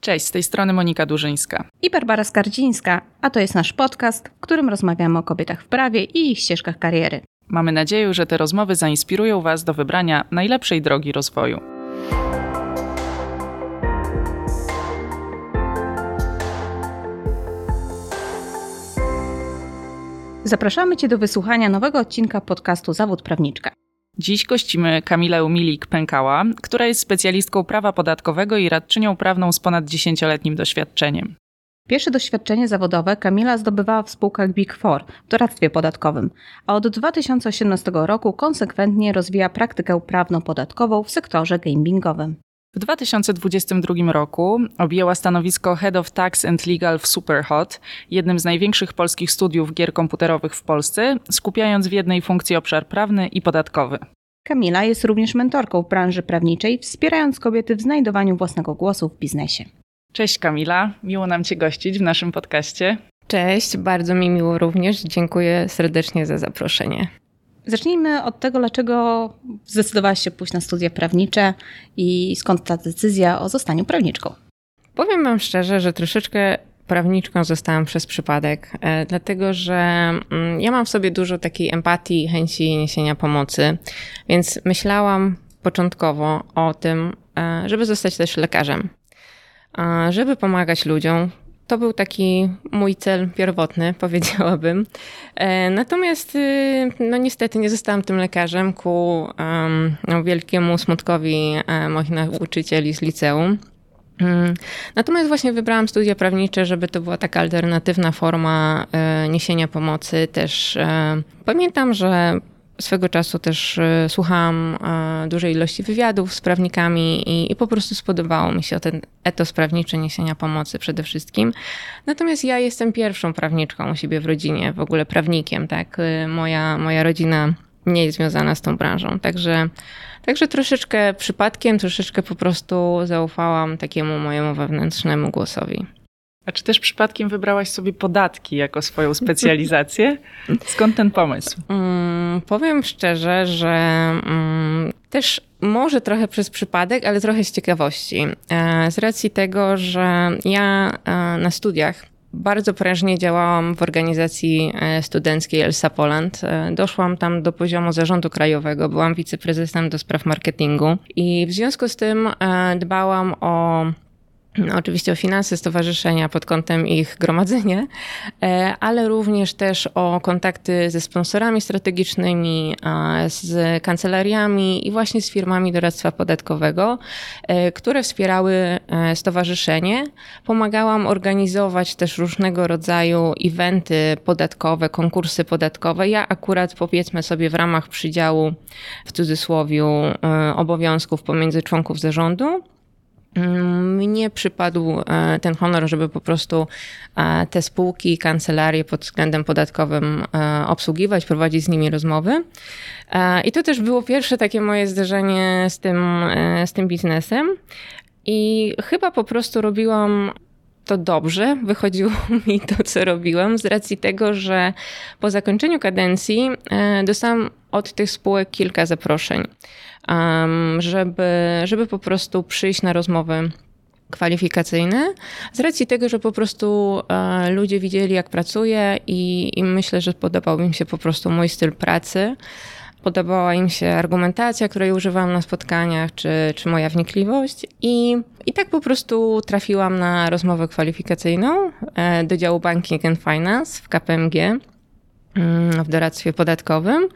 Cześć, z tej strony Monika Durzyńska. I Barbara Skardzińska, a to jest nasz podcast, w którym rozmawiamy o kobietach w prawie i ich ścieżkach kariery. Mamy nadzieję, że te rozmowy zainspirują Was do wybrania najlepszej drogi rozwoju. Zapraszamy Cię do wysłuchania nowego odcinka podcastu Zawód Prawniczka. Dziś gościmy Kamilę Milik-Pękała, która jest specjalistką prawa podatkowego i radczynią prawną z ponad 10-letnim doświadczeniem. Pierwsze doświadczenie zawodowe Kamila zdobywała w spółkach Big Four w doradztwie podatkowym, a od 2018 roku konsekwentnie rozwija praktykę prawno-podatkową w sektorze gamingowym. W 2022 roku objęła stanowisko Head of Tax and Legal w Superhot, jednym z największych polskich studiów gier komputerowych w Polsce, skupiając w jednej funkcji obszar prawny i podatkowy. Kamila jest również mentorką w branży prawniczej, wspierając kobiety w znajdowaniu własnego głosu w biznesie. Cześć Kamila, miło nam Cię gościć w naszym podcaście. Cześć, bardzo mi miło również. Dziękuję serdecznie za zaproszenie. Zacznijmy od tego, dlaczego zdecydowałaś się pójść na studia prawnicze i skąd ta decyzja o zostaniu prawniczką? Powiem Wam szczerze, że troszeczkę prawniczką zostałam przez przypadek, e, dlatego że mm, ja mam w sobie dużo takiej empatii chęci niesienia pomocy, więc myślałam początkowo o tym, e, żeby zostać też lekarzem, żeby pomagać ludziom, to był taki mój cel pierwotny, powiedziałabym. E, natomiast y, no niestety nie zostałam tym lekarzem ku um, wielkiemu smutkowi e, moich nauczycieli z liceum. Mm. Natomiast właśnie wybrałam studia prawnicze, żeby to była taka alternatywna forma e, niesienia pomocy. Też pamiętam, że swego czasu też e, słuchałam e, dużej ilości wywiadów z prawnikami i, i, po prostu spodobało mi się ten etos prawniczy niesienia pomocy przede wszystkim. Natomiast ja jestem pierwszą prawniczką u siebie w rodzinie, w ogóle prawnikiem, tak? E, moja, moja rodzina nie jest związana z tą branżą, także, także troszeczkę przypadkiem, troszeczkę po prostu zaufałam takiemu mojemu wewnętrznemu głosowi. A czy też przypadkiem wybrałaś sobie podatki jako swoją specjalizację? Skąd ten pomysł? Um, powiem szczerze, że um, też może trochę przez przypadek, ale trochę z ciekawości. E, z racji tego, że ja e, na studiach bardzo prężnie działałam w organizacji e, studenckiej Elsa Poland. Doszłam tam do poziomu zarządu krajowego, byłam wiceprezesem do spraw marketingu i w związku z tym dbałam o oczywiście o finanse stowarzyszenia pod kątem ich gromadzenia, e, ale również też o kontakty ze sponsorami strategicznymi, z kancelariami i właśnie z firmami doradztwa podatkowego, e, które wspierały e, stowarzyszenie. Pomagałam organizować też różnego rodzaju eventy podatkowe, konkursy podatkowe. Ja akurat powiedzmy sobie w ramach przydziału w cudzysłowie obowiązków pomiędzy członków zarządu mnie przypadł e, ten honor, żeby po prostu e, te spółki, kancelarie pod względem podatkowym e, obsługiwać, prowadzić z nimi rozmowy. I to też było pierwsze takie moje zderzenie z tym, z tym biznesem. I chyba po prostu robiłam to dobrze, wychodziło mi to, co robiłam, z racji tego, że po zakończeniu kadencji dostałam od tych spółek kilka zaproszeń żeby, żeby po prostu przyjść na rozmowy kwalifikacyjne, z racji tego, że po prostu e, ludzie widzieli, jak pracuję i, i myślę, że podobał im się po prostu mój styl pracy. Podobała im się argumentacja, której używałam na spotkaniach, czy, czy moja wnikliwość. I, I tak po prostu trafiłam na rozmowę kwalifikacyjną e, do działu Banking and Finance w KPMG. Mm, w doradztwie podatkowym.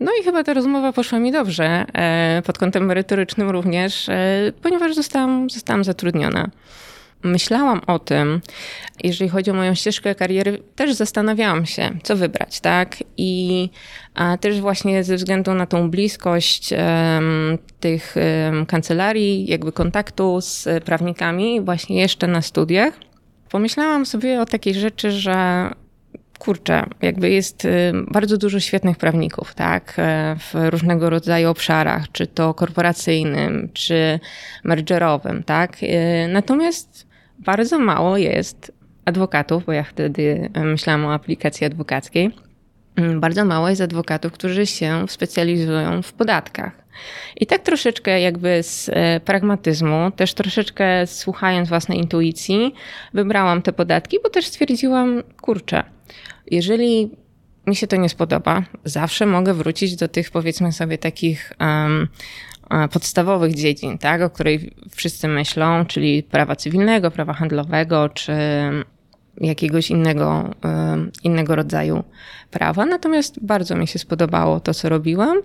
No i chyba ta rozmowa poszła mi dobrze, e, pod kątem merytorycznym również, e, ponieważ zostałam, zostałam zatrudniona. Myślałam o tym, jeżeli chodzi o moją ścieżkę kariery, też zastanawiałam się, co wybrać, tak? I też właśnie ze względu na tą bliskość tych kancelarii, jakby kontaktu z prawnikami, właśnie jeszcze na studiach, pomyślałam sobie o takiej rzeczy, że kurczę, jakby jest y, bardzo dużo świetnych prawników, tak, e, w różnego rodzaju obszarach, czy to korporacyjnym, czy mergerowym, tak. E, natomiast bardzo mało jest adwokatów, bo ja wtedy e, myślałam o aplikacji adwokackiej. Mm, bardzo mało jest adwokatów, którzy się specjalizują w podatkach. I tak troszeczkę jakby z pragmatyzmu, też troszeczkę słuchając własnej intuicji, wybrałam te podatki, bo też stwierdziłam, kurczę, jeżeli mi się to nie spodoba, zawsze mogę wrócić do tych, powiedzmy sobie, takich um, podstawowych dziedzin, tak, o której wszyscy myślą, czyli prawa cywilnego, prawa handlowego, czy jakiegoś innego, innego rodzaju prawa. Natomiast bardzo mi się spodobało to, co robiłam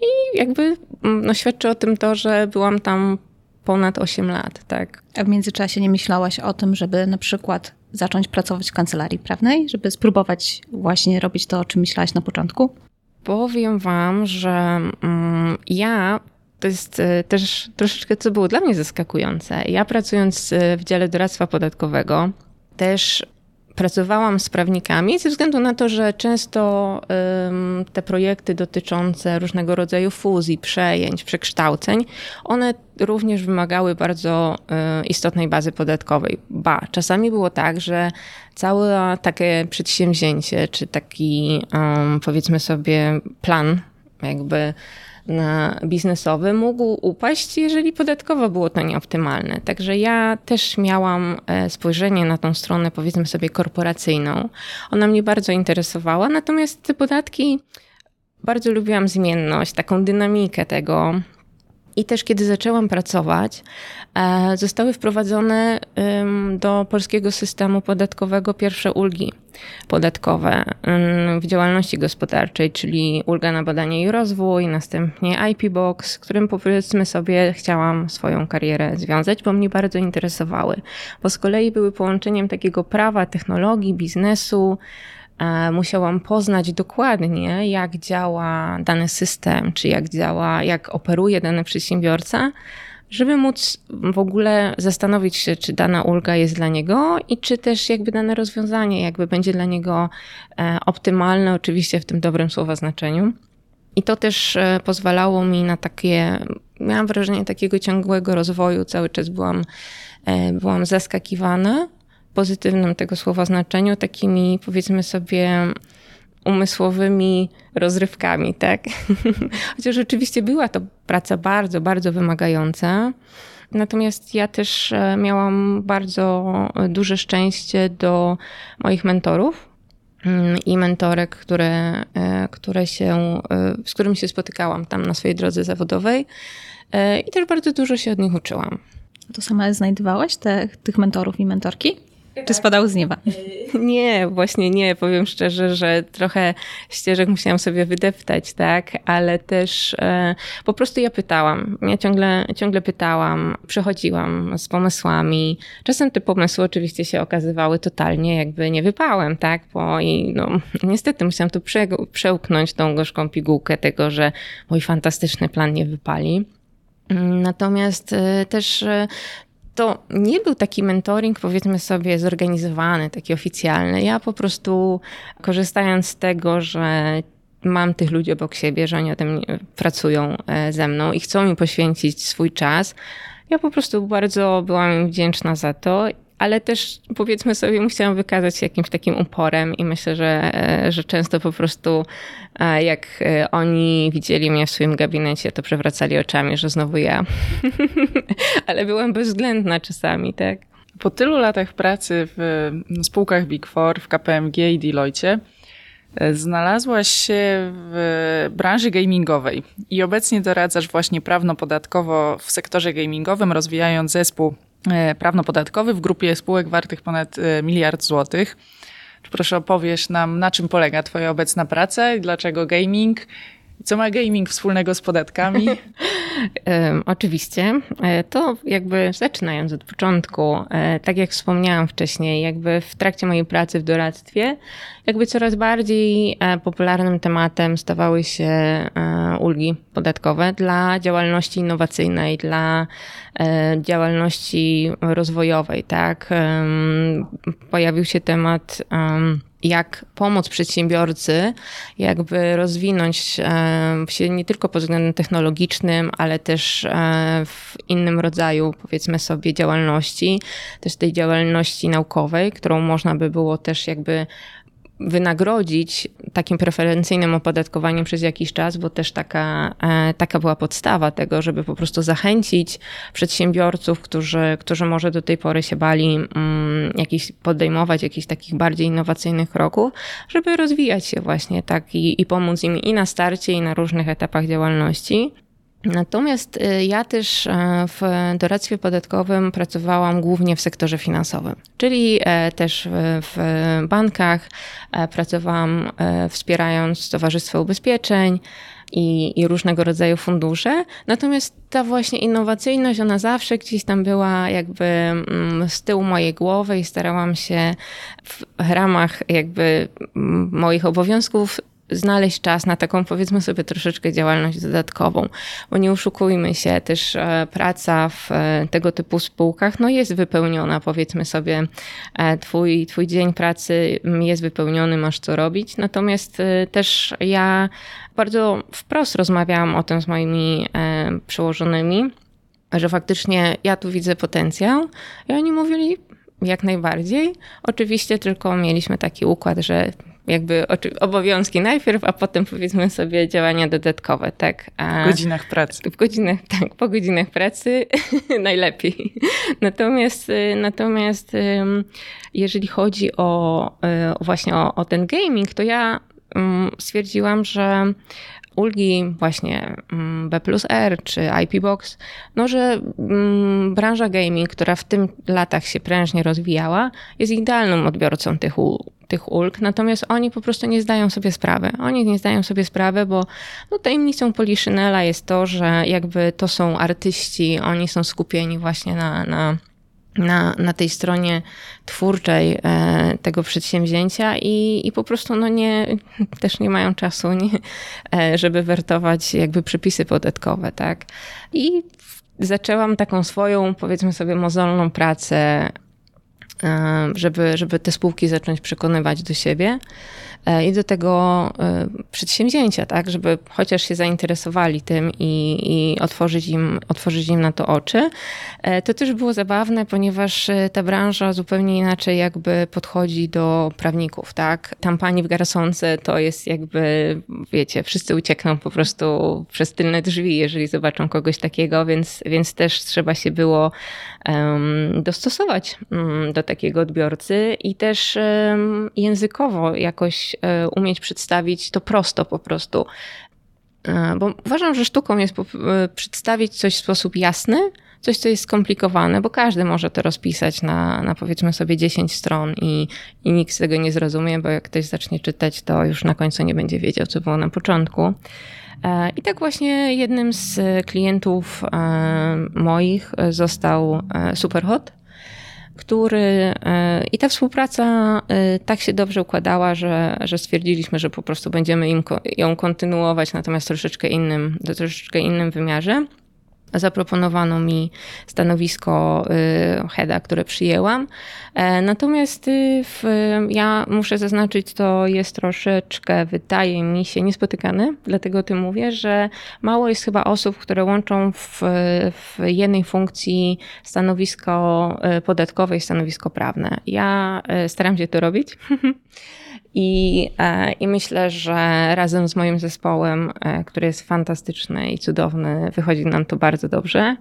i jakby mm, no, świadczy o tym to, że byłam tam ponad 8 lat, tak. A w międzyczasie nie myślałaś o tym, żeby na przykład zacząć pracować w kancelarii prawnej, żeby spróbować właśnie robić to, o czym myślałaś na początku? Powiem wam, że mm, ja to jest e, też troszeczkę, co było dla mnie zaskakujące. Ja pracując e, w dziale doradztwa podatkowego, też pracowałam z prawnikami ze względu na to, że często te projekty dotyczące różnego rodzaju fuzji, przejęć, przekształceń, one również wymagały bardzo um, istotnej bazy podatkowej. Ba, czasami było tak, że całe takie przedsięwzięcie, czy taki powiedzmy sobie plan, jakby na biznesowy mógł upaść, jeżeli podatkowo było to nieoptymalne. Także ja też miałam e, spojrzenie na tą stronę, powiedzmy sobie, korporacyjną. Ona mnie bardzo interesowała, natomiast te podatki bardzo lubiłam zmienność, taką dynamikę tego, i też kiedy zaczęłam pracować, zostały wprowadzone do polskiego systemu podatkowego pierwsze ulgi podatkowe w działalności gospodarczej, czyli ulga na badanie i rozwój, następnie IP Box, którym powiedzmy sobie chciałam swoją karierę związać, bo mnie bardzo interesowały. Bo z kolei były połączeniem takiego prawa, technologii, biznesu, E, musiałam poznać dokładnie, jak działa dany system, czy jak działa, jak operuje dany przedsiębiorca, żeby móc w ogóle zastanowić się, czy dana ulga jest dla niego i czy też jakby dane rozwiązanie jakby będzie dla niego e, optymalne, oczywiście w tym dobrym słowa znaczeniu. I to też e, pozwalało mi na takie, miałam wrażenie takiego ciągłego rozwoju, cały czas byłam, byłam zaskakiwana pozytywnym tego słowa znaczeniu, takimi powiedzmy sobie umysłowymi rozrywkami, tak? Chociaż oczywiście była to praca bardzo, bardzo wymagająca. Natomiast ja też e, miałam bardzo duże szczęście do moich mentorów mm, i mentorek, które, e, które się, e, z którymi się spotykałam tam na swojej drodze zawodowej i też bardzo dużo się od nich uczyłam. To sama znajdowałaś te, tych mentorów i mentorki? Czy spadał z nieba? Nie, właśnie nie. Powiem szczerze, że trochę ścieżek musiałam sobie wydeptać, tak? Ale też e, po prostu ja pytałam. Ja ciągle, ciągle pytałam, przychodziłam z pomysłami. Czasem te pomysły oczywiście się okazywały totalnie jakby nie wypałem, tak? Bo i no, niestety musiałam tu prze, przełknąć tą gorzką pigułkę tego, że mój fantastyczny plan nie wypali. Natomiast e, też e, to nie był taki mentoring, powiedzmy sobie, zorganizowany, taki oficjalny. Ja po prostu korzystając z tego, że mam tych ludzi obok siebie, że oni o tym pracują e, ze mną i chcą mi poświęcić swój czas, ja po prostu bardzo byłam im wdzięczna za to ale też powiedzmy sobie, musiałam wykazać się jakimś takim uporem i myślę, że, e, że często po prostu e, jak e, oni widzieli mnie w swoim gabinecie, to przewracali oczami, że znowu ja. ale byłam bezwzględna czasami, tak. Po tylu latach pracy w spółkach Big Four, w KPMG i Deloitte, Znalazłaś się w branży gamingowej i obecnie doradzasz właśnie prawno-podatkowo w sektorze gamingowym, rozwijając zespół prawno-podatkowy w grupie spółek wartych ponad e, miliard złotych. Proszę opowiesz nam, na czym polega Twoja obecna praca i dlaczego gaming co ma gaming wspólnego z podatkami? Oczywiście. E, to jakby zaczynając od początku, e, tak jak wspomniałam wcześniej, jakby w trakcie mojej pracy w doradztwie, jakby coraz bardziej e, popularnym tematem stawały się ulgi podatkowe dla działalności innowacyjnej, dla działalności rozwojowej, tak. Pojawił się temat jak pomóc przedsiębiorcy, jakby rozwinąć e, się nie tylko pod względem technologicznym, ale też e, w innym rodzaju, powiedzmy sobie, działalności, też tej działalności naukowej, którą można by było też jakby wynagrodzić takim preferencyjnym opodatkowaniem przez jakiś czas, bo też taka, e, taka była podstawa tego, żeby po prostu zachęcić przedsiębiorców, którzy, którzy może do tej pory się bali um, jakiś, podejmować jakichś takich bardziej innowacyjnych kroków, żeby rozwijać się właśnie tak i, i pomóc im i na starcie, i na różnych etapach działalności. Natomiast y, ja też e, w doradztwie podatkowym pracowałam głównie w sektorze finansowym, czyli e, też w bankach e, pracowałam wspierając Towarzystwo Ubezpieczeń, i, i, różnego rodzaju fundusze. Natomiast ta właśnie innowacyjność, ona zawsze gdzieś tam była jakby mm, z tyłu mojej głowy i starałam się w ramach jakby moich obowiązków znaleźć czas na taką, powiedzmy sobie, troszeczkę działalność dodatkową, bo nie oszukujmy się, też e, praca w e, tego typu spółkach no jest wypełniona, powiedzmy sobie, e, twój, twój dzień pracy jest wypełniony, masz co robić, natomiast też ja bardzo wprost rozmawiałam o tym z moimi przełożonymi, że faktycznie ja tu widzę potencjał i oni mówili, jak najbardziej. Oczywiście tylko mieliśmy taki układ, że jakby obowiązki najpierw, a potem powiedzmy sobie działania dodatkowe, tak? A w godzinach pracy. W godzinach, tak, po godzinach pracy najlepiej. Natomiast, y, natomiast jeżeli chodzi o y, właśnie o, o ten gaming, to ja stwierdziłam, że ulgi właśnie mm, B plus R czy IP Box, no że mm, branża gaming, która w tym latach się prężnie rozwijała, jest idealnym odbiorcą tych, tych ulg, natomiast oni po prostu nie zdają sobie sprawy. Oni nie zdają sobie sprawy, bo no, tajemnicą Poliszynela jest to, że jakby to są artyści, oni są skupieni właśnie na, na na, na tej stronie twórczej e, tego przedsięwzięcia i, i po prostu no nie, też nie mają czasu, nie, e, żeby wertować jakby przepisy podatkowe, tak. I zaczęłam taką swoją, powiedzmy sobie, mozolną pracę, żeby, żeby te spółki zacząć przekonywać do siebie. E, i do tego e, przedsięwzięcia, tak, żeby chociaż się zainteresowali tym i, i otworzyć, im, otworzyć im na to oczy. E, to też było zabawne, ponieważ ta branża zupełnie inaczej jakby podchodzi do prawników, tak. Tam pani w garsonce to jest jakby, wiecie, wszyscy uciekną po prostu przez tylne drzwi, jeżeli zobaczą kogoś takiego, więc, więc też trzeba się było um, dostosować um, do takiego odbiorcy i też językowo jakoś E, umieć przedstawić to prosto po prostu. E, bo uważam, że sztuką jest e, przedstawić coś w sposób jasny, coś, co jest skomplikowane, bo każdy może to rozpisać na, na powiedzmy sobie 10 stron i, i nikt z tego nie zrozumie, bo jak ktoś zacznie czytać, to już na końcu nie będzie wiedział, co było na początku. I tak właśnie jednym z klientów moich został Superhot, który e, i ta współpraca e, tak się dobrze układała, że, że stwierdziliśmy, że po prostu będziemy im, ją kontynuować, natomiast troszeczkę innym, w troszeczkę innym wymiarze zaproponowano mi stanowisko y, heada, które przyjęłam. E, natomiast y, w, ja muszę zaznaczyć, to jest troszeczkę, wydaje mi się, niespotykane, dlatego o tym mówię, że mało jest chyba osób, które łączą w, w jednej funkcji stanowisko y, podatkowe i stanowisko prawne. Ja staram się to robić. I, e, I myślę, że razem z moim zespołem, e, który jest fantastyczny i cudowny, wychodzi nam to bardzo dobrze.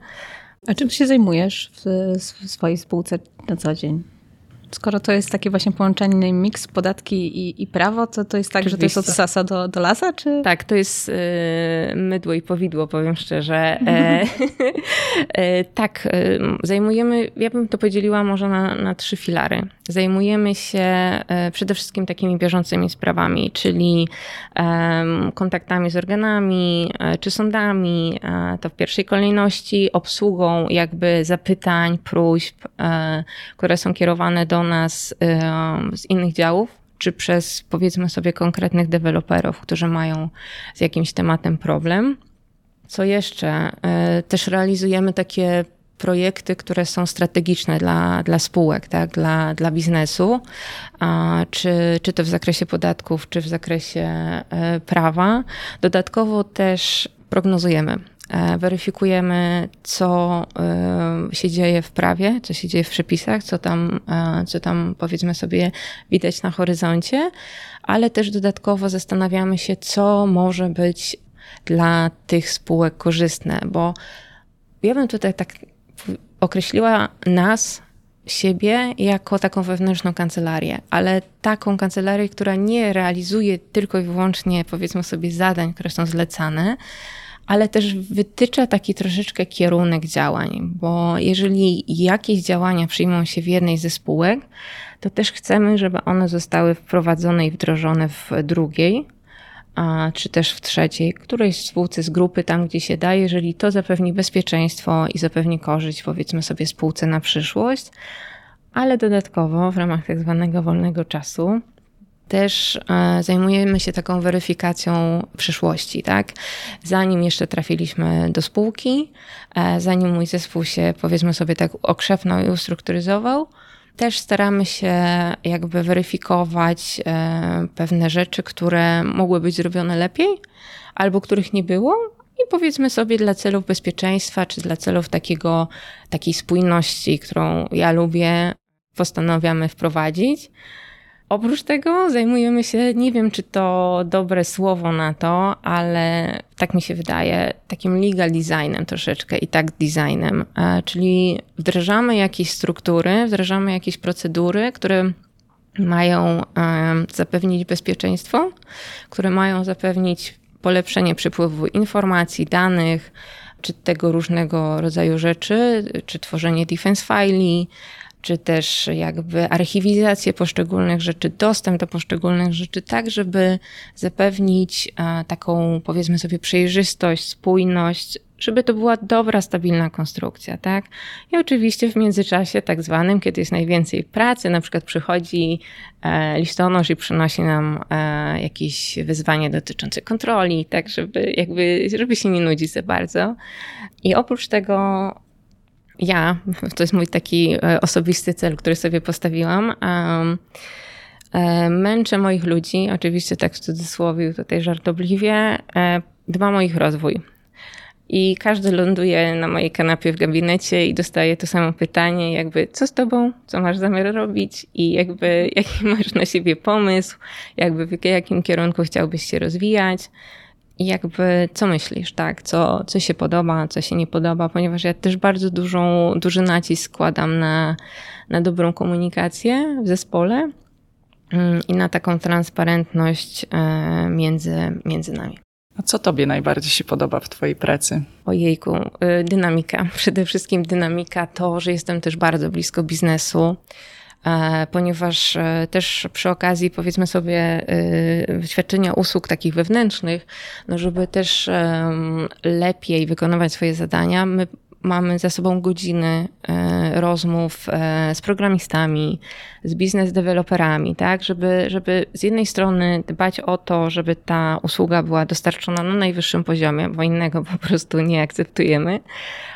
A czym się zajmujesz w, w swojej spółce na co dzień? Skoro to jest takie właśnie połączenie miks podatki i, i prawo, to to jest tak, Oczywiście. że to jest od sasa do, do lasa, czy? Tak, to jest y, mydło i powidło, powiem szczerze. E, e, tak, y, zajmujemy, ja bym to podzieliła może na, na trzy filary. Zajmujemy się e, przede wszystkim takimi bieżącymi sprawami, czyli kontaktami z organami czy sądami, to w pierwszej kolejności obsługą jakby zapytań, próśb, które są kierowane do nas z innych działów, czy przez powiedzmy sobie konkretnych deweloperów, którzy mają z jakimś tematem problem. Co jeszcze? E, też realizujemy takie projekty, które są strategiczne dla, dla spółek, tak? dla, dla biznesu, czy, czy to w zakresie podatków, czy w zakresie e, prawa. Dodatkowo też prognozujemy weryfikujemy, co e, się dzieje w prawie, co się dzieje w przepisach, co tam, co tam powiedzmy sobie widać na horyzoncie, ale też dodatkowo zastanawiamy się, co może być dla tych spółek korzystne, bo ja bym tutaj tak określiła nas, siebie jako taką wewnętrzną kancelarię, ale taką kancelarię, która nie realizuje tylko i wyłącznie, powiedzmy sobie, zadań, które są zlecane, ale też wytycza taki troszeczkę kierunek działań, bo jeżeli jakieś działania przyjmą się w jednej ze spółek, to też chcemy, żeby one zostały wprowadzone i wdrożone w drugiej, a, czy też w trzeciej, którejś spółce z grupy, tam gdzie się da, jeżeli to zapewni bezpieczeństwo i zapewni korzyść, powiedzmy sobie, spółce na przyszłość, ale dodatkowo w ramach tak zwanego wolnego czasu też e, zajmujemy się taką weryfikacją przyszłości, tak? Zanim jeszcze trafiliśmy do spółki, e, zanim mój zespół się, powiedzmy sobie, tak okrzepnął i ustrukturyzował, też staramy się jakby weryfikować e, pewne rzeczy, które mogły być zrobione lepiej albo których nie było. I powiedzmy sobie dla celów bezpieczeństwa, czy dla celów takiego, takiej spójności, którą ja lubię, postanawiamy wprowadzić. Oprócz tego zajmujemy się, nie wiem czy to dobre słowo na to, ale tak mi się wydaje, takim legal designem troszeczkę i tak designem, e, czyli wdrażamy jakieś struktury, wdrażamy jakieś procedury, które mają e, zapewnić bezpieczeństwo, które mają zapewnić polepszenie przepływu informacji, danych, czy tego różnego rodzaju rzeczy, czy tworzenie defense file, czy też jakby archiwizację poszczególnych rzeczy, dostęp do poszczególnych rzeczy, tak żeby zapewnić e, taką, powiedzmy sobie, przejrzystość, spójność, żeby to była dobra, stabilna konstrukcja, tak? I oczywiście w międzyczasie, tak zwanym, kiedy jest najwięcej pracy, na przykład przychodzi e, listonosz i przynosi nam e, jakieś wyzwanie dotyczące kontroli, tak, żeby jakby, żeby się nie nudzić za bardzo. I oprócz tego ja, to jest mój taki e, osobisty cel, który sobie postawiłam. E, męczę moich ludzi, oczywiście tak w cudzysłowie, tutaj żartobliwie, e, dbam o ich rozwój. I każdy ląduje na mojej kanapie w gabinecie i dostaje to samo pytanie, jakby co z tobą, co masz zamiar robić? I jakby jaki masz na siebie pomysł, jakby w jakim kierunku chciałbyś się rozwijać i jakby co myślisz, tak? Co, co się podoba, co się nie podoba, ponieważ ja też bardzo dużą, duży nacisk składam na, na dobrą komunikację w zespole mm, i na taką transparentność e, między, między nami. A co tobie najbardziej się podoba w twojej pracy? Ojejku, y, dynamika. Przede wszystkim dynamika, to, że jestem też bardzo blisko biznesu. E, ponieważ e, też przy okazji, powiedzmy sobie, e, świadczenia usług takich wewnętrznych, no żeby też lepiej wykonywać swoje zadania, my mamy za sobą godziny e, rozmów e, z programistami, z biznes deweloperami, tak, żeby, żeby z jednej strony dbać o to, żeby ta usługa była dostarczona na najwyższym poziomie, bo innego po prostu nie akceptujemy,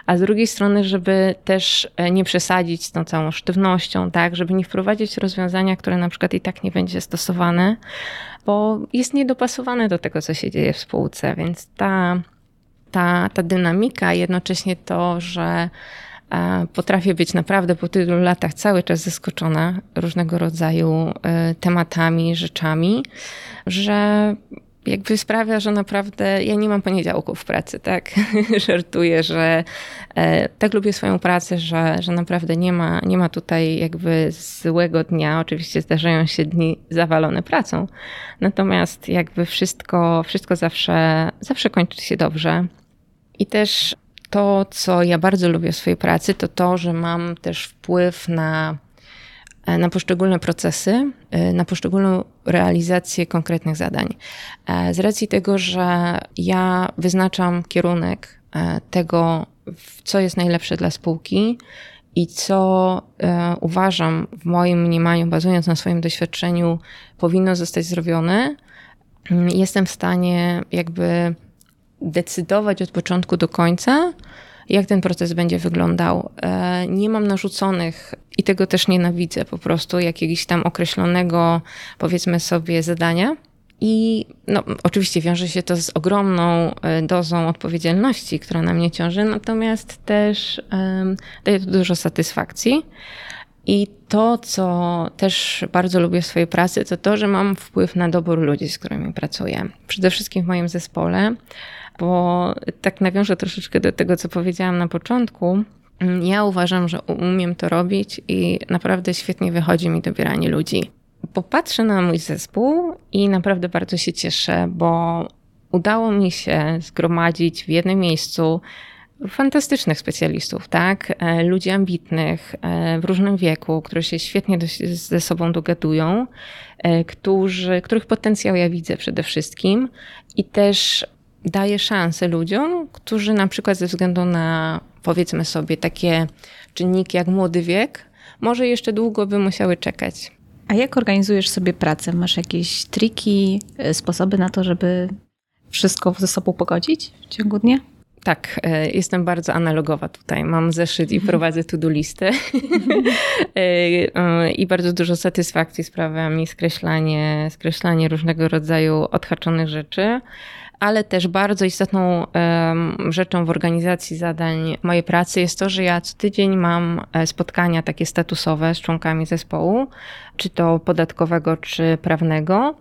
a z drugiej strony, żeby też e, nie przesadzić z tą całą sztywnością, tak, żeby nie wprowadzić rozwiązania, które na przykład i tak nie będzie stosowane, bo jest niedopasowane do tego, co się dzieje w spółce, więc ta ta, ta dynamika, jednocześnie to, że e, potrafię być naprawdę po tylu latach cały czas zaskoczona różnego rodzaju e, tematami, rzeczami, że jakby sprawia, że naprawdę ja nie mam poniedziałków w pracy, tak? Żartuję, że e, tak lubię swoją pracę, że, że naprawdę nie ma, nie ma tutaj jakby złego dnia. Oczywiście zdarzają się dni zawalone pracą, natomiast jakby wszystko, wszystko zawsze, zawsze kończy się dobrze. I też to, co ja bardzo lubię w swojej pracy, to to, że mam też wpływ na, na poszczególne procesy, na poszczególną realizację konkretnych zadań. Z racji tego, że ja wyznaczam kierunek e, tego, co jest najlepsze dla spółki i co e, uważam w moim mniemaniu, bazując na swoim doświadczeniu, powinno zostać zrobione, mm, jestem w stanie jakby decydować od początku do końca, jak ten proces będzie wyglądał. E, nie mam narzuconych i tego też nienawidzę po prostu jakiegoś tam określonego, powiedzmy sobie, zadania, I no, oczywiście wiąże się to z ogromną e, dozą odpowiedzialności, która na mnie ciąży, natomiast też um, daje to dużo satysfakcji. I to, co też bardzo lubię w swojej pracy, to to, że mam wpływ na dobór ludzi, z którymi pracuję. Przede wszystkim w moim zespole, bo tak nawiążę troszeczkę do tego, co powiedziałam na początku. Ja uważam, że umiem to robić i naprawdę świetnie wychodzi mi dobieranie ludzi. Popatrzę na mój zespół i naprawdę bardzo się cieszę, bo udało mi się zgromadzić w jednym miejscu fantastycznych specjalistów, tak? E, ludzi ambitnych e, w różnym wieku, którzy się świetnie ze sobą dogadują, e, którzy, których potencjał ja widzę przede wszystkim i też daję szansę ludziom, którzy na przykład ze względu na powiedzmy sobie takie czynniki jak młody wiek, może jeszcze długo by musiały czekać. A jak organizujesz sobie pracę? Masz jakieś triki, sposoby na to, żeby wszystko ze sobą pogodzić w ciągu dnia? Tak, e, jestem bardzo analogowa tutaj. Mam zeszyt i prowadzę to-do listę. E, e, I bardzo dużo satysfakcji sprawia mi skreślanie, skreślanie różnego rodzaju odhaczonych rzeczy ale też bardzo istotną rzeczą w organizacji zadań mojej pracy jest to, że ja co tydzień mam spotkania takie statusowe z członkami zespołu, czy to podatkowego, czy prawnego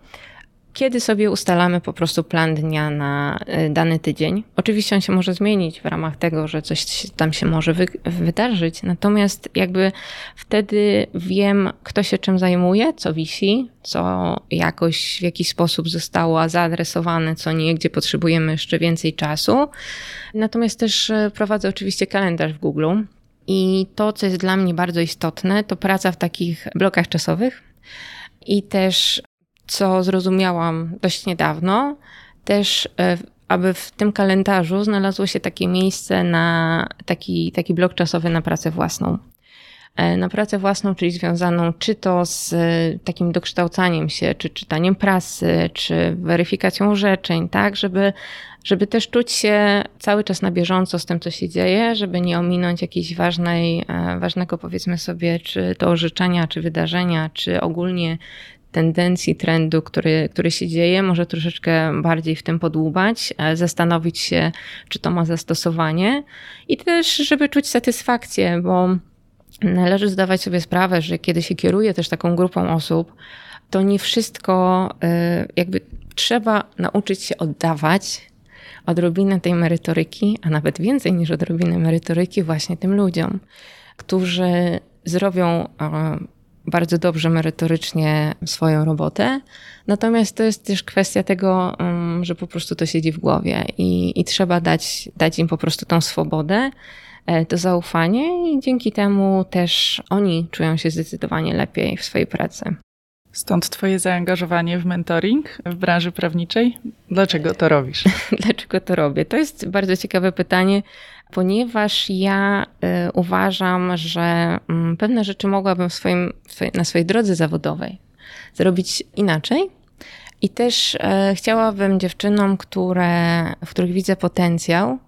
kiedy sobie ustalamy po prostu plan dnia na y, dany tydzień. Oczywiście on się może zmienić w ramach tego, że coś tam się może wy wydarzyć, natomiast jakby wtedy wiem, kto się czym zajmuje, co wisi, co jakoś w jakiś sposób zostało zaadresowane, co nie, gdzie potrzebujemy jeszcze więcej czasu. Natomiast też y, prowadzę oczywiście kalendarz w Google. I to, co jest dla mnie bardzo istotne, to praca w takich blokach czasowych i też co zrozumiałam dość niedawno, też e, aby w tym kalendarzu znalazło się takie miejsce na taki, taki blok czasowy na pracę własną. E, na pracę własną, czyli związaną czy to z e, takim dokształcaniem się, czy czytaniem prasy, czy weryfikacją orzeczeń, tak, żeby, żeby też czuć się cały czas na bieżąco z tym, co się dzieje, żeby nie ominąć jakiejś ważnej, ważnego powiedzmy sobie, czy to orzeczenia, czy wydarzenia, czy ogólnie tendencji, trendu, który, który się dzieje, może troszeczkę bardziej w tym podłubać, e, zastanowić się, czy to ma zastosowanie i też, żeby czuć satysfakcję, bo należy zdawać sobie sprawę, że kiedy się kieruje też taką grupą osób, to nie wszystko, e, jakby trzeba nauczyć się oddawać odrobinę tej merytoryki, a nawet więcej niż odrobinę merytoryki właśnie tym ludziom, którzy zrobią e, bardzo dobrze merytorycznie swoją robotę. Natomiast to jest też kwestia tego, mm, że po prostu to siedzi w głowie i, i trzeba dać, dać im po prostu tą swobodę, e, to zaufanie i dzięki temu też oni czują się zdecydowanie lepiej w swojej pracy. Stąd Twoje zaangażowanie w mentoring w branży prawniczej? Dlaczego to robisz? Dlaczego to robię? To jest bardzo ciekawe pytanie, ponieważ ja y, uważam, że y, pewne rzeczy mogłabym w swoim, na swojej drodze zawodowej zrobić inaczej. I też y, chciałabym dziewczynom, które, w których widzę potencjał,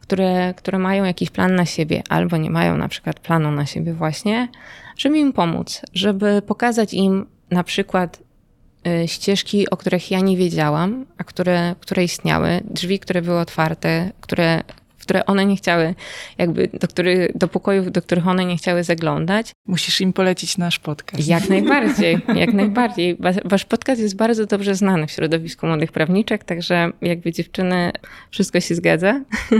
które, które mają jakiś plan na siebie, albo nie mają na przykład planu na siebie właśnie, żeby im pomóc, żeby pokazać im na przykład y, ścieżki, o których ja nie wiedziałam, a które, które istniały, drzwi, które były otwarte, które które one nie chciały, jakby do, który, do pokojów, do których one nie chciały zaglądać. Musisz im polecić nasz podcast. Jak najbardziej, jak najbardziej. Wasz podcast jest bardzo dobrze znany w środowisku młodych prawniczek, także jakby dziewczyny, wszystko się zgadza.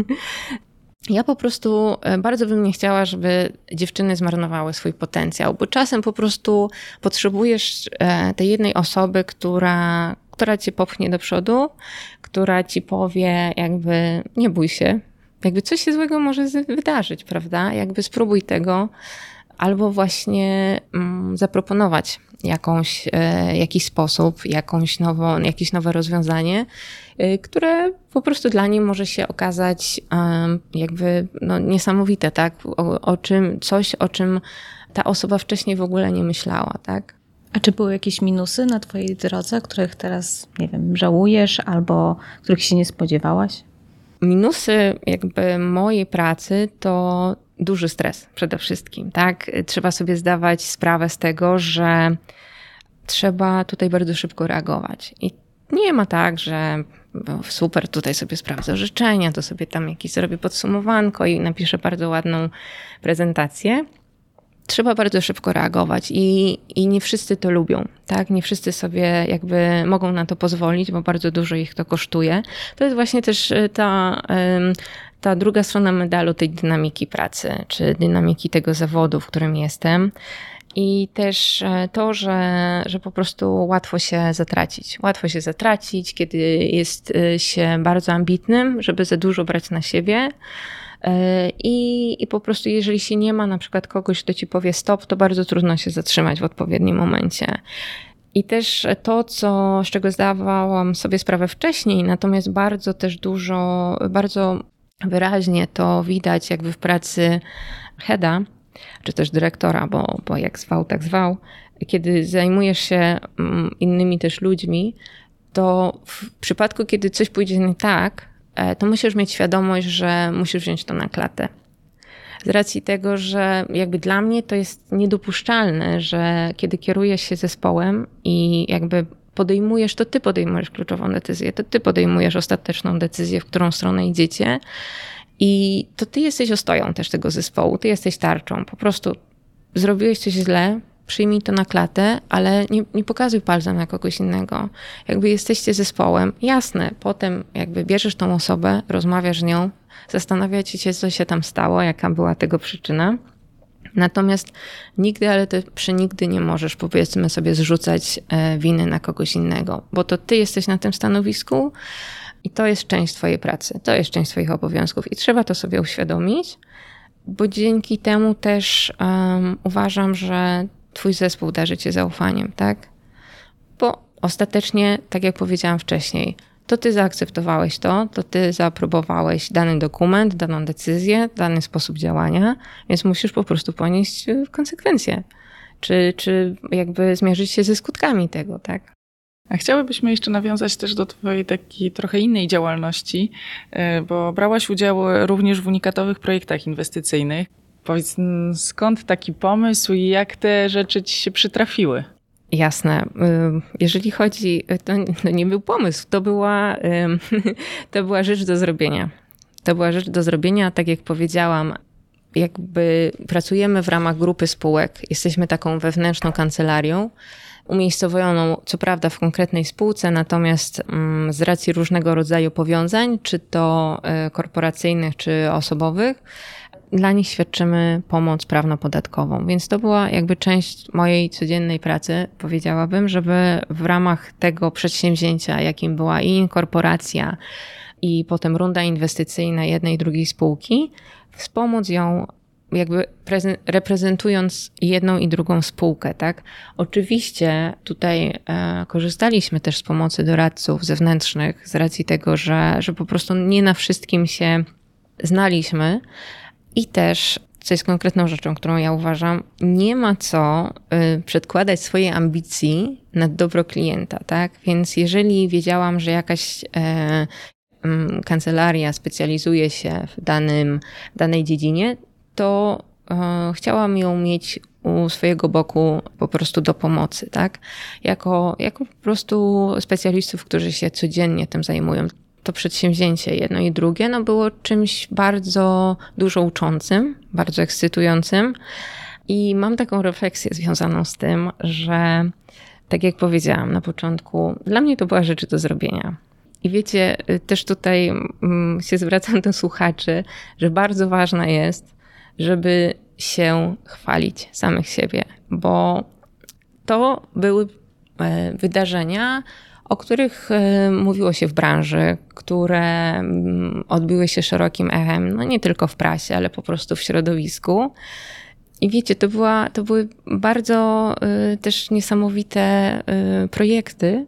Ja po prostu e, bardzo bym nie chciała, żeby dziewczyny zmarnowały swój potencjał, bo czasem po prostu potrzebujesz e, tej jednej osoby, która, która cię popchnie do przodu, która ci powie, jakby nie bój się, jakby coś się złego może wydarzyć, prawda? Jakby spróbuj tego, albo właśnie mm, zaproponować jakąś, e, jakiś sposób, jakąś nową, jakieś nowe rozwiązanie, e, które po prostu dla niej może się okazać jakby no, niesamowite, tak? O, o czym, coś, o czym ta osoba wcześniej w ogóle nie myślała, tak? A czy były jakieś minusy na Twojej drodze, których teraz, nie wiem, żałujesz albo których się nie spodziewałaś? Minusy jakby mojej pracy to duży stres przede wszystkim, tak? Trzeba sobie zdawać sprawę z tego, że trzeba tutaj bardzo szybko reagować. I nie ma tak, że super, tutaj sobie sprawdzę życzenia, to sobie tam jakieś zrobię podsumowanko i napiszę bardzo ładną prezentację. Trzeba bardzo szybko reagować i, i nie wszyscy to lubią, tak? Nie wszyscy sobie jakby mogą na to pozwolić, bo bardzo dużo ich to kosztuje. To jest właśnie też y, ta, ta druga strona medalu tej dynamiki pracy, czy dynamiki tego zawodu, w którym jestem. I też e, to, że, że po prostu łatwo się zatracić. Łatwo się zatracić, kiedy jest e, się bardzo ambitnym, żeby za dużo brać na siebie. E, I, I po prostu, jeżeli się nie ma na przykład kogoś, kto ci powie stop, to bardzo trudno się zatrzymać w odpowiednim momencie. I też to, co, z czego zdawałam sobie sprawę wcześniej, natomiast bardzo też dużo, bardzo wyraźnie to widać jakby w pracy Heda, czy też dyrektora, bo, bo jak zwał, tak zwał, kiedy zajmujesz się mm, innymi też ludźmi, to w przypadku, kiedy coś pójdzie nie tak, to musisz mieć świadomość, że musisz wziąć to na klatę. Z racji tego, że jakby dla mnie to jest niedopuszczalne, że kiedy kierujesz się zespołem i jakby podejmujesz, to ty podejmujesz kluczową decyzję, to ty podejmujesz ostateczną decyzję, w którą stronę idziecie. I to ty jesteś ostoją też tego zespołu, ty jesteś tarczą. Po prostu zrobiłeś coś źle, przyjmij to na klatę, ale nie, nie pokazuj palcem na kogoś innego. Jakby jesteście zespołem, jasne, potem jakby bierzesz tą osobę, rozmawiasz z nią, zastanawiacie się, co się tam stało, jaka była tego przyczyna. Natomiast nigdy, ale ty przenigdy nie możesz, powiedzmy sobie, zrzucać e, winy na kogoś innego, bo to ty jesteś na tym stanowisku, i to jest część Twojej pracy, to jest część Twoich obowiązków i trzeba to sobie uświadomić, bo dzięki temu też um, uważam, że Twój zespół darzy Cię zaufaniem, tak? Bo ostatecznie, tak jak powiedziałam wcześniej, to Ty zaakceptowałeś to, to Ty zaaprobowałeś dany dokument, daną decyzję, dany sposób działania, więc musisz po prostu ponieść konsekwencje. Czy, czy jakby zmierzyć się ze skutkami tego, tak? A chciałybyśmy jeszcze nawiązać też do Twojej takiej trochę innej działalności, e, bo brałaś udział również w unikatowych projektach inwestycyjnych. Powiedz, skąd taki pomysł i jak te rzeczy Ci się przytrafiły? Jasne. Y, jeżeli chodzi, to, to nie był pomysł, to była, to była rzecz do zrobienia. To była rzecz do zrobienia, tak jak powiedziałam, jakby pracujemy w ramach grupy spółek, jesteśmy taką wewnętrzną kancelarią umiejscowioną, co prawda w konkretnej spółce, natomiast mm, z racji różnego rodzaju powiązań, czy to e, korporacyjnych, czy osobowych, dla nich świadczymy pomoc prawno-podatkową. Więc to była jakby część mojej codziennej pracy, powiedziałabym, żeby w ramach tego przedsięwzięcia, jakim była i inkorporacja, i potem runda inwestycyjna jednej i drugiej spółki, wspomóc ją jakby reprezentując jedną i drugą spółkę, tak? Oczywiście tutaj e, korzystaliśmy też z pomocy doradców zewnętrznych z racji tego, że, że po prostu nie na wszystkim się znaliśmy i też co jest konkretną rzeczą, którą ja uważam, nie ma co y, przedkładać swojej ambicji na dobro klienta, tak? Więc jeżeli wiedziałam, że jakaś e, kancelaria specjalizuje się w danym, danej dziedzinie, to e, chciałam ją mieć u swojego boku po prostu do pomocy, tak? Jako, jako po prostu specjalistów, którzy się codziennie tym zajmują. To przedsięwzięcie jedno i drugie no było czymś bardzo dużo uczącym, bardzo ekscytującym. I mam taką refleksję związaną z tym, że tak jak powiedziałam na początku, dla mnie to była rzecz do zrobienia. I wiecie, też tutaj mm, się zwracam do słuchaczy, że bardzo ważna jest, żeby się chwalić samych siebie, bo to były e, wydarzenia, o których e, mówiło się w branży, które mm, odbiły się szerokim echem, no nie tylko w prasie, ale po prostu w środowisku. I wiecie, to, była, to były bardzo y, też niesamowite y, projekty,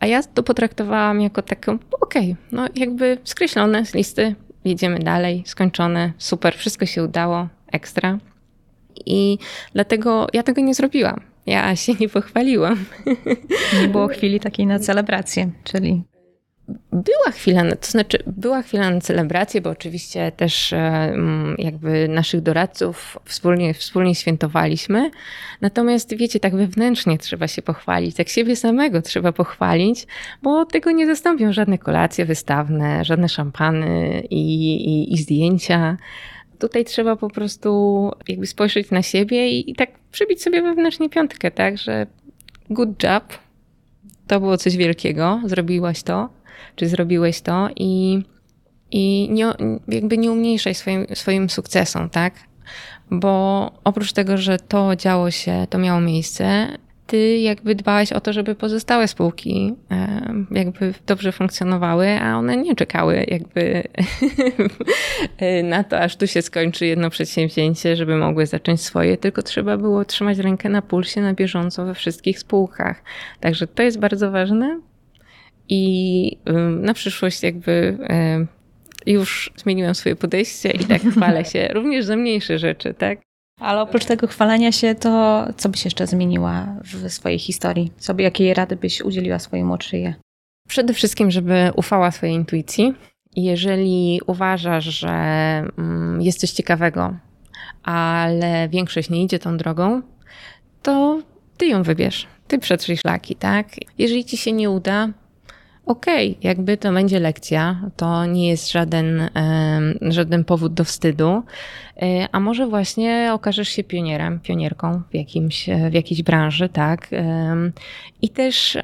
a ja to potraktowałam jako taką, okej, okay, no jakby skreślone z listy jedziemy dalej, skończone, super, wszystko się udało, ekstra. I dlatego ja tego nie zrobiłam. Ja się nie pochwaliłam. Nie było chwili takiej na celebrację, czyli. była chwila, to znaczy była chwila na celebrację, bo oczywiście też e, jakby naszych doradców wspólnie, wspólnie świętowaliśmy. Natomiast wiecie, tak wewnętrznie trzeba się pochwalić, tak siebie samego trzeba pochwalić, bo tego nie zastąpią żadne kolacje wystawne, żadne szampany i, i, i zdjęcia. Tutaj trzeba po prostu jakby spojrzeć na siebie i, i tak przybić sobie wewnętrznie piątkę, tak, że good job, to było coś wielkiego, zrobiłaś to, czy zrobiłeś to i, i nie, jakby nie umniejszaj swoim, swoim sukcesom, tak? Bo oprócz tego, że to działo się, to miało miejsce, ty jakby dbałaś o to, żeby pozostałe spółki jakby dobrze funkcjonowały, a one nie czekały jakby na to, aż tu się skończy jedno przedsięwzięcie, żeby mogły zacząć swoje, tylko trzeba było trzymać rękę na pulsie na bieżąco we wszystkich spółkach. Także to jest bardzo ważne i na przyszłość jakby już zmieniłam swoje podejście i tak chwalę się również za mniejsze rzeczy, tak? Ale oprócz tego chwalenia się, to co byś jeszcze zmieniła w swojej historii? Co jakiej rady byś udzieliła swojej młodszej? Przede wszystkim, żeby ufała swojej intuicji. Jeżeli uważasz, że mm, jest coś ciekawego, ale większość nie idzie tą drogą, to ty ją wybierz. Ty przetrzyj szlaki, tak? Jeżeli ci się nie uda, okej, okay, jakby to będzie lekcja, to nie jest żaden, żaden powód do wstydu, e, a może właśnie okażesz się pionierem, pionierką w, jakimś, w jakiejś branży, tak? I też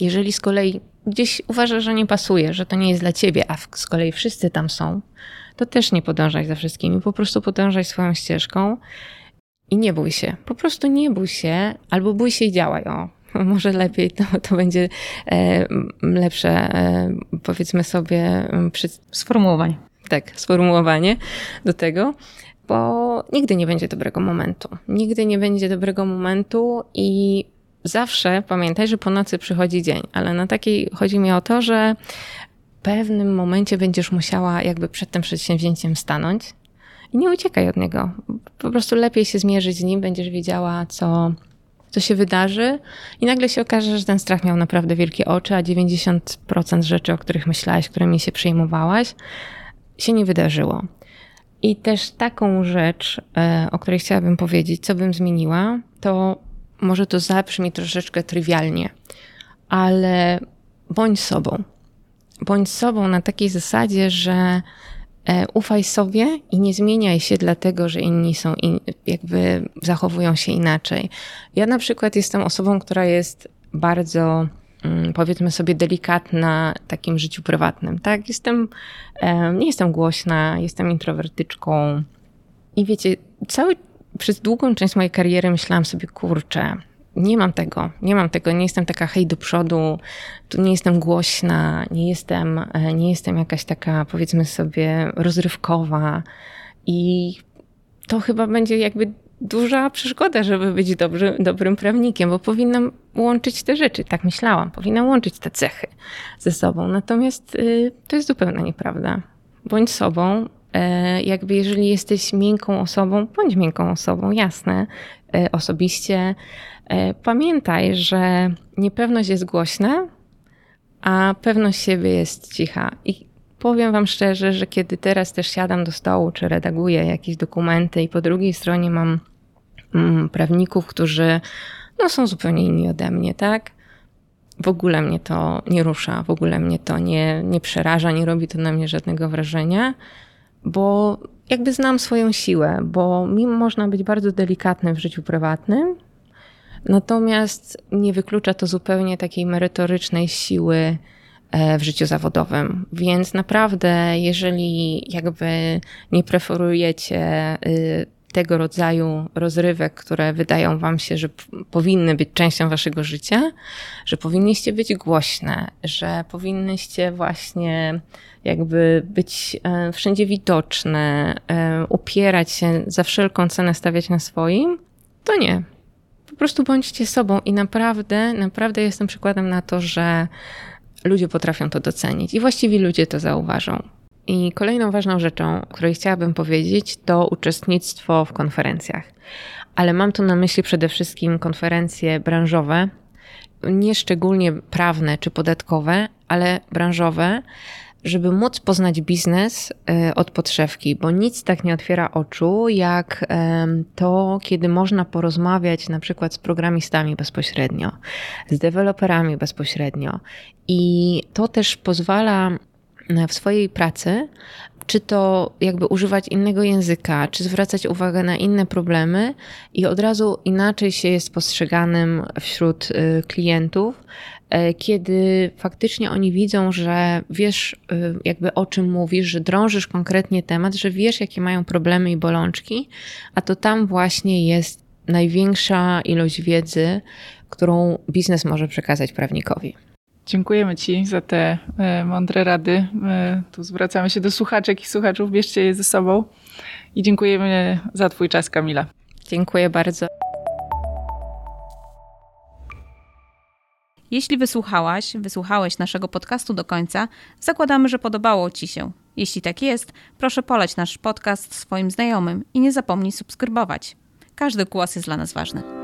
jeżeli z kolei gdzieś uważasz, że nie pasuje, że to nie jest dla ciebie, a z kolei wszyscy tam są, to też nie podążaj za wszystkimi, po prostu podążaj swoją ścieżką i nie bój się. Po prostu nie bój się, albo bój się i działaj. O, może lepiej to, to będzie e, lepsze, e, powiedzmy sobie, przy... sformułowanie. Tak, sformułowanie do tego, bo nigdy nie będzie dobrego momentu. Nigdy nie będzie dobrego momentu i zawsze pamiętaj, że po nocy przychodzi dzień, ale na takiej chodzi mi o to, że w pewnym momencie będziesz musiała jakby przed tym przedsięwzięciem stanąć i nie uciekaj od niego. Po prostu lepiej się zmierzyć z nim, będziesz wiedziała, co, co się wydarzy, i nagle się okaże, że ten strach miał naprawdę wielkie oczy, a 90% rzeczy, o których myślałaś, którymi się przejmowałaś, się nie wydarzyło. I też taką rzecz, e, o której chciałabym powiedzieć, co bym zmieniła, to może to zabrzmi troszeczkę trywialnie, ale bądź sobą. Bądź sobą na takiej zasadzie, że ufaj sobie i nie zmieniaj się dlatego, że inni są, in, jakby zachowują się inaczej. Ja na przykład jestem osobą, która jest bardzo, mm, powiedzmy sobie, delikatna w takim życiu prywatnym, tak? Jestem, e, nie jestem głośna, jestem introwertyczką i wiecie, cały, przez długą część mojej kariery myślałam sobie, kurczę, nie mam tego, nie mam tego, nie jestem taka hej do przodu, tu nie jestem głośna, nie jestem, e, nie jestem jakaś taka, powiedzmy sobie, rozrywkowa i to chyba będzie jakby duża przeszkoda, żeby być dobry, dobrym prawnikiem, bo powinnam łączyć te rzeczy, tak myślałam, powinnam łączyć te cechy ze sobą. Natomiast y, to jest zupełnie nieprawda. Bądź sobą, e, jakby jeżeli jesteś miękką osobą, bądź miękką osobą, jasne, e, osobiście, pamiętaj, że niepewność jest głośna, a pewność siebie jest cicha. I powiem Wam szczerze, że kiedy teraz też siadam do stołu, czy redaguję jakieś dokumenty, i po drugiej stronie mam mm, prawników, którzy no, są zupełnie inni ode mnie, tak? W ogóle mnie to nie rusza, w ogóle mnie to nie, nie przeraża, nie robi to na mnie żadnego wrażenia, bo jakby znam swoją siłę, bo mimo można być bardzo delikatnym w życiu prywatnym, Natomiast nie wyklucza to zupełnie takiej merytorycznej siły e, w życiu zawodowym. Więc naprawdę, jeżeli jakby nie preferujecie y, tego rodzaju rozrywek, które wydają wam się, że powinny być częścią waszego życia, że powinniście być głośne, że powinnyście właśnie jakby być e, wszędzie widoczne, e, upierać się, za wszelką cenę stawiać na swoim, to nie prostu bądźcie sobą i naprawdę, naprawdę jestem przykładem na to, że ludzie potrafią to docenić i właściwie ludzie to zauważą. I kolejną ważną rzeczą, o której chciałabym powiedzieć, to uczestnictwo w konferencjach. Ale mam tu na myśli przede wszystkim konferencje branżowe, nie szczególnie prawne czy podatkowe, ale branżowe, żeby móc poznać biznes e, od podszewki, bo nic tak nie otwiera oczu, jak to, kiedy można porozmawiać na przykład z programistami bezpośrednio, z deweloperami bezpośrednio. I to też pozwala w swojej pracy czy to jakby używać innego języka, czy zwracać uwagę na inne problemy i od razu inaczej się jest postrzeganym wśród y, klientów, e, kiedy faktycznie oni widzą, że wiesz jakby o czym mówisz, że drążysz konkretnie temat, że wiesz jakie mają problemy i bolączki, a to tam właśnie jest największa ilość wiedzy, którą biznes może przekazać prawnikowi. Dziękujemy Ci za te e, mądre rady. E, tu zwracamy się do słuchaczek i słuchaczów, bierzcie je ze sobą. I dziękujemy za Twój czas, Kamila. Dziękuję bardzo. Jeśli wysłuchałaś, wysłuchałeś naszego podcastu do końca, zakładamy, że podobało Ci się. Jeśli tak jest, proszę poleć nasz podcast swoim znajomym i nie zapomnij subskrybować. Każdy głos jest dla nas ważny.